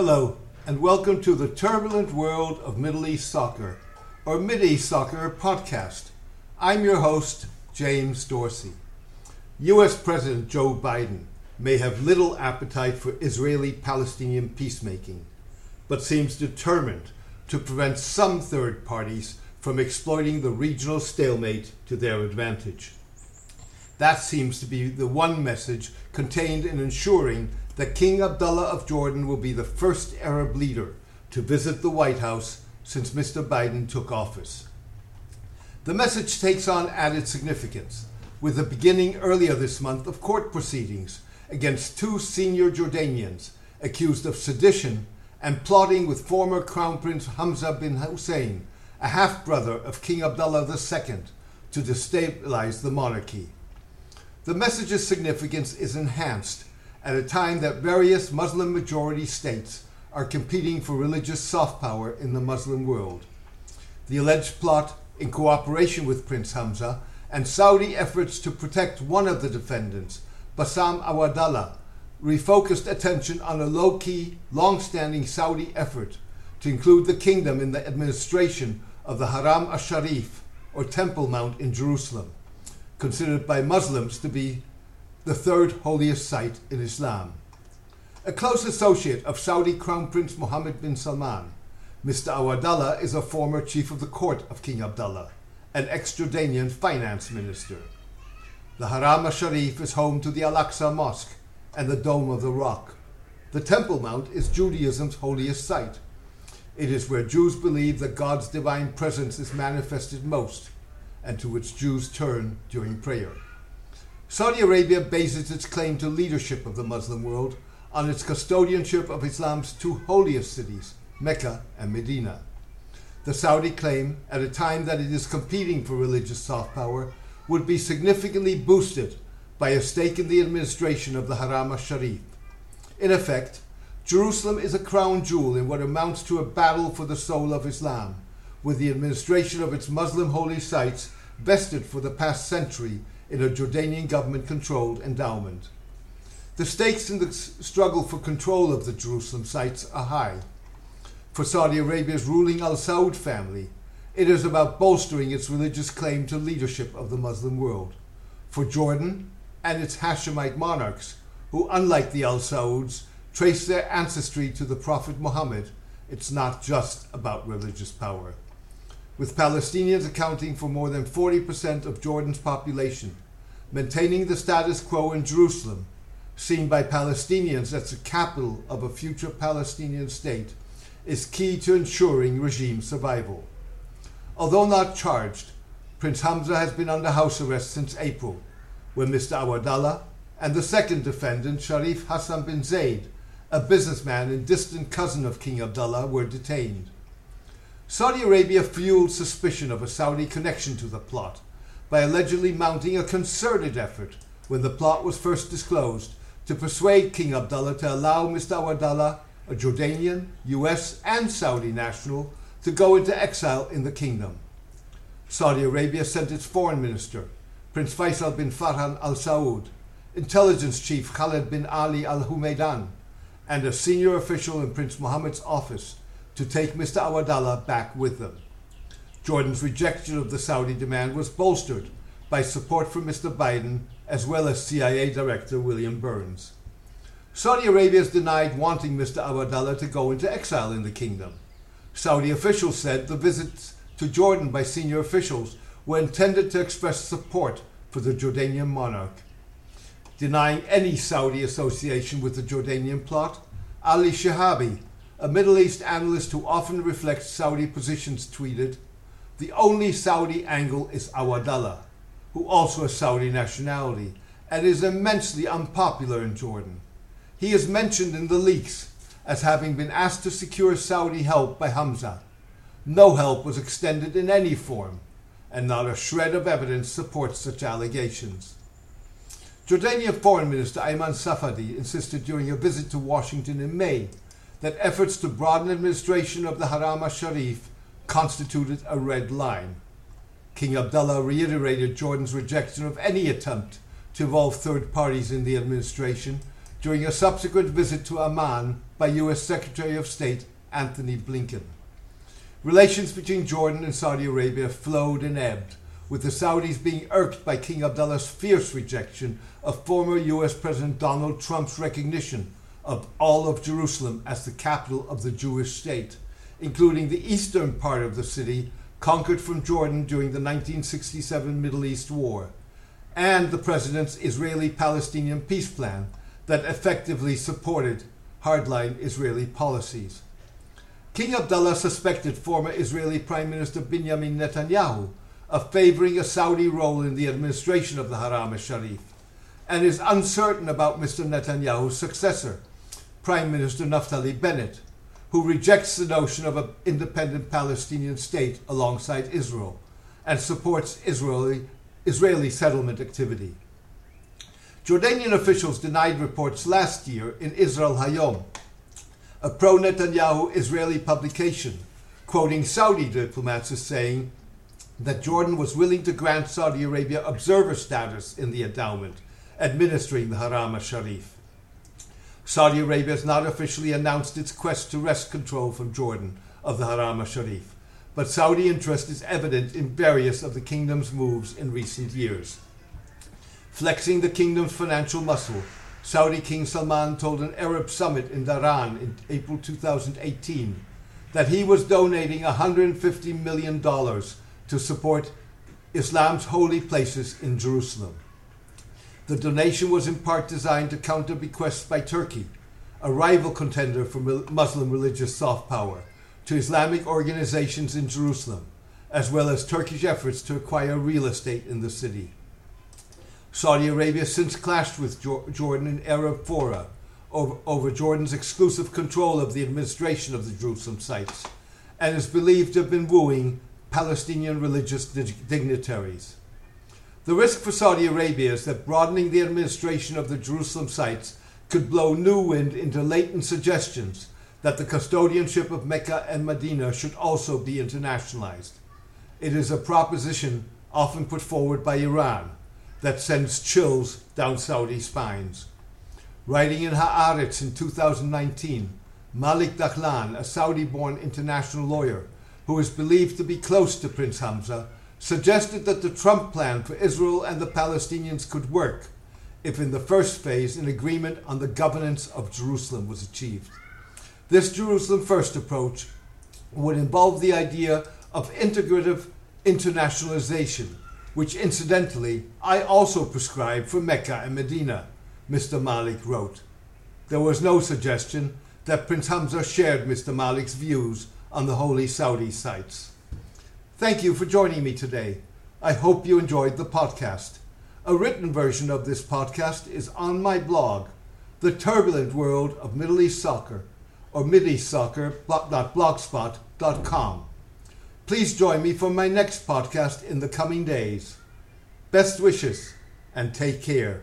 Hello, and welcome to the turbulent world of Middle East soccer, or Middle East Soccer podcast. I'm your host, James Dorsey. US President Joe Biden may have little appetite for Israeli Palestinian peacemaking, but seems determined to prevent some third parties from exploiting the regional stalemate to their advantage. That seems to be the one message contained in ensuring that King Abdullah of Jordan will be the first Arab leader to visit the White House since Mr. Biden took office. The message takes on added significance with the beginning earlier this month of court proceedings against two senior Jordanians accused of sedition and plotting with former Crown Prince Hamza bin Hussein, a half brother of King Abdullah II, to destabilize the monarchy. The message's significance is enhanced at a time that various Muslim majority states are competing for religious soft power in the Muslim world. The alleged plot, in cooperation with Prince Hamza, and Saudi efforts to protect one of the defendants, Bassam Awadallah, refocused attention on a low key, long standing Saudi effort to include the kingdom in the administration of the Haram al Sharif, or Temple Mount in Jerusalem considered by Muslims to be the third holiest site in Islam. A close associate of Saudi Crown Prince Mohammed bin Salman, Mr. Awadallah is a former chief of the court of King Abdullah, an ex Jordanian finance minister. The Haram Sharif is home to the Al Aqsa Mosque and the Dome of the Rock. The Temple Mount is Judaism's holiest site. It is where Jews believe that God's divine presence is manifested most and to which Jews turn during prayer. Saudi Arabia bases its claim to leadership of the Muslim world on its custodianship of Islam's two holiest cities, Mecca and Medina. The Saudi claim, at a time that it is competing for religious soft power, would be significantly boosted by a stake in the administration of the Haram al Sharif. In effect, Jerusalem is a crown jewel in what amounts to a battle for the soul of Islam, with the administration of its Muslim holy sites vested for the past century in a Jordanian government controlled endowment. The stakes in the struggle for control of the Jerusalem sites are high. For Saudi Arabia's ruling Al Saud family, it is about bolstering its religious claim to leadership of the Muslim world. For Jordan and its Hashemite monarchs, who, unlike the Al Sauds, trace their ancestry to the Prophet Muhammad, it's not just about religious power with Palestinians accounting for more than 40% of Jordan's population, maintaining the status quo in Jerusalem, seen by Palestinians as the capital of a future Palestinian state, is key to ensuring regime survival. Although not charged, Prince Hamza has been under house arrest since April, when Mr. Awadallah and the second defendant, Sharif Hassan bin Zaid, a businessman and distant cousin of King Abdullah, were detained. Saudi Arabia fueled suspicion of a Saudi connection to the plot by allegedly mounting a concerted effort when the plot was first disclosed to persuade King Abdullah to allow Mr. Awadallah, a Jordanian, US, and Saudi national, to go into exile in the kingdom. Saudi Arabia sent its foreign minister, Prince Faisal bin Farhan al Saud, intelligence chief Khaled bin Ali al Humaidan, and a senior official in Prince Mohammed's office to take Mr. Awadallah back with them. Jordan's rejection of the Saudi demand was bolstered by support from Mr. Biden as well as CIA Director William Burns. Saudi Arabia has denied wanting Mr. Awadallah to go into exile in the kingdom. Saudi officials said the visits to Jordan by senior officials were intended to express support for the Jordanian monarch. Denying any Saudi association with the Jordanian plot, Ali Shahabi, a Middle East analyst who often reflects Saudi positions tweeted, The only Saudi angle is Awadallah, who also has Saudi nationality and is immensely unpopular in Jordan. He is mentioned in the leaks as having been asked to secure Saudi help by Hamza. No help was extended in any form, and not a shred of evidence supports such allegations. Jordanian Foreign Minister Ayman Safadi insisted during a visit to Washington in May that efforts to broaden administration of the Haram al-Sharif constituted a red line. King Abdullah reiterated Jordan's rejection of any attempt to involve third parties in the administration, during a subsequent visit to Amman by U.S. Secretary of State Antony Blinken. Relations between Jordan and Saudi Arabia flowed and ebbed, with the Saudis being irked by King Abdullah's fierce rejection of former US President Donald Trump's recognition of all of Jerusalem as the capital of the Jewish state, including the eastern part of the city conquered from Jordan during the 1967 Middle East War, and the president's Israeli Palestinian peace plan that effectively supported hardline Israeli policies. King Abdullah suspected former Israeli Prime Minister Benjamin Netanyahu of favoring a Saudi role in the administration of the Haram al-Sharif and is uncertain about Mr. Netanyahu's successor, Prime Minister Naftali Bennett, who rejects the notion of an independent Palestinian state alongside Israel and supports Israeli, Israeli settlement activity. Jordanian officials denied reports last year in Israel Hayom, a pro Netanyahu Israeli publication, quoting Saudi diplomats as saying that Jordan was willing to grant Saudi Arabia observer status in the endowment, administering the Haram al Sharif. Saudi Arabia has not officially announced its quest to wrest control from Jordan of the Haram Sharif, but Saudi interest is evident in various of the kingdom's moves in recent years. Flexing the kingdom's financial muscle, Saudi King Salman told an Arab summit in Dhahran in April 2018 that he was donating $150 million to support Islam's holy places in Jerusalem. The donation was in part designed to counter bequests by Turkey, a rival contender for Muslim religious soft power, to Islamic organizations in Jerusalem, as well as Turkish efforts to acquire real estate in the city. Saudi Arabia since clashed with Jordan in Arab fora over, over, Jordan's exclusive control of the administration of the Jerusalem sites and is believed to have been wooing Palestinian religious dignitaries. The risk for Saudi Arabia is that broadening the administration of the Jerusalem sites could blow new wind into latent suggestions that the custodianship of Mecca and Medina should also be internationalized. It is a proposition often put forward by Iran that sends chills down Saudi spines. Writing in Haaretz in 2019, Malik Dahlan, a Saudi born international lawyer who is believed to be close to Prince Hamza, suggested that the Trump plan for Israel and the Palestinians could work if, in the first phase, an agreement on the governance of Jerusalem was achieved. This Jerusalem First approach would involve the idea of integrative internationalization which incidentally I also prescribe for Mecca and Medina, Mr. Malik wrote. There was no suggestion that Prince Hamza shared Mr. Malik's views on the holy Saudi sites. Thank you for joining me today. I hope you enjoyed the podcast. A written version of this podcast is on my blog, The Turbulent World of Middle East Soccer, or mideastsoccer.blogspot.com. Please join me for my next podcast in the coming days. Best wishes and take care.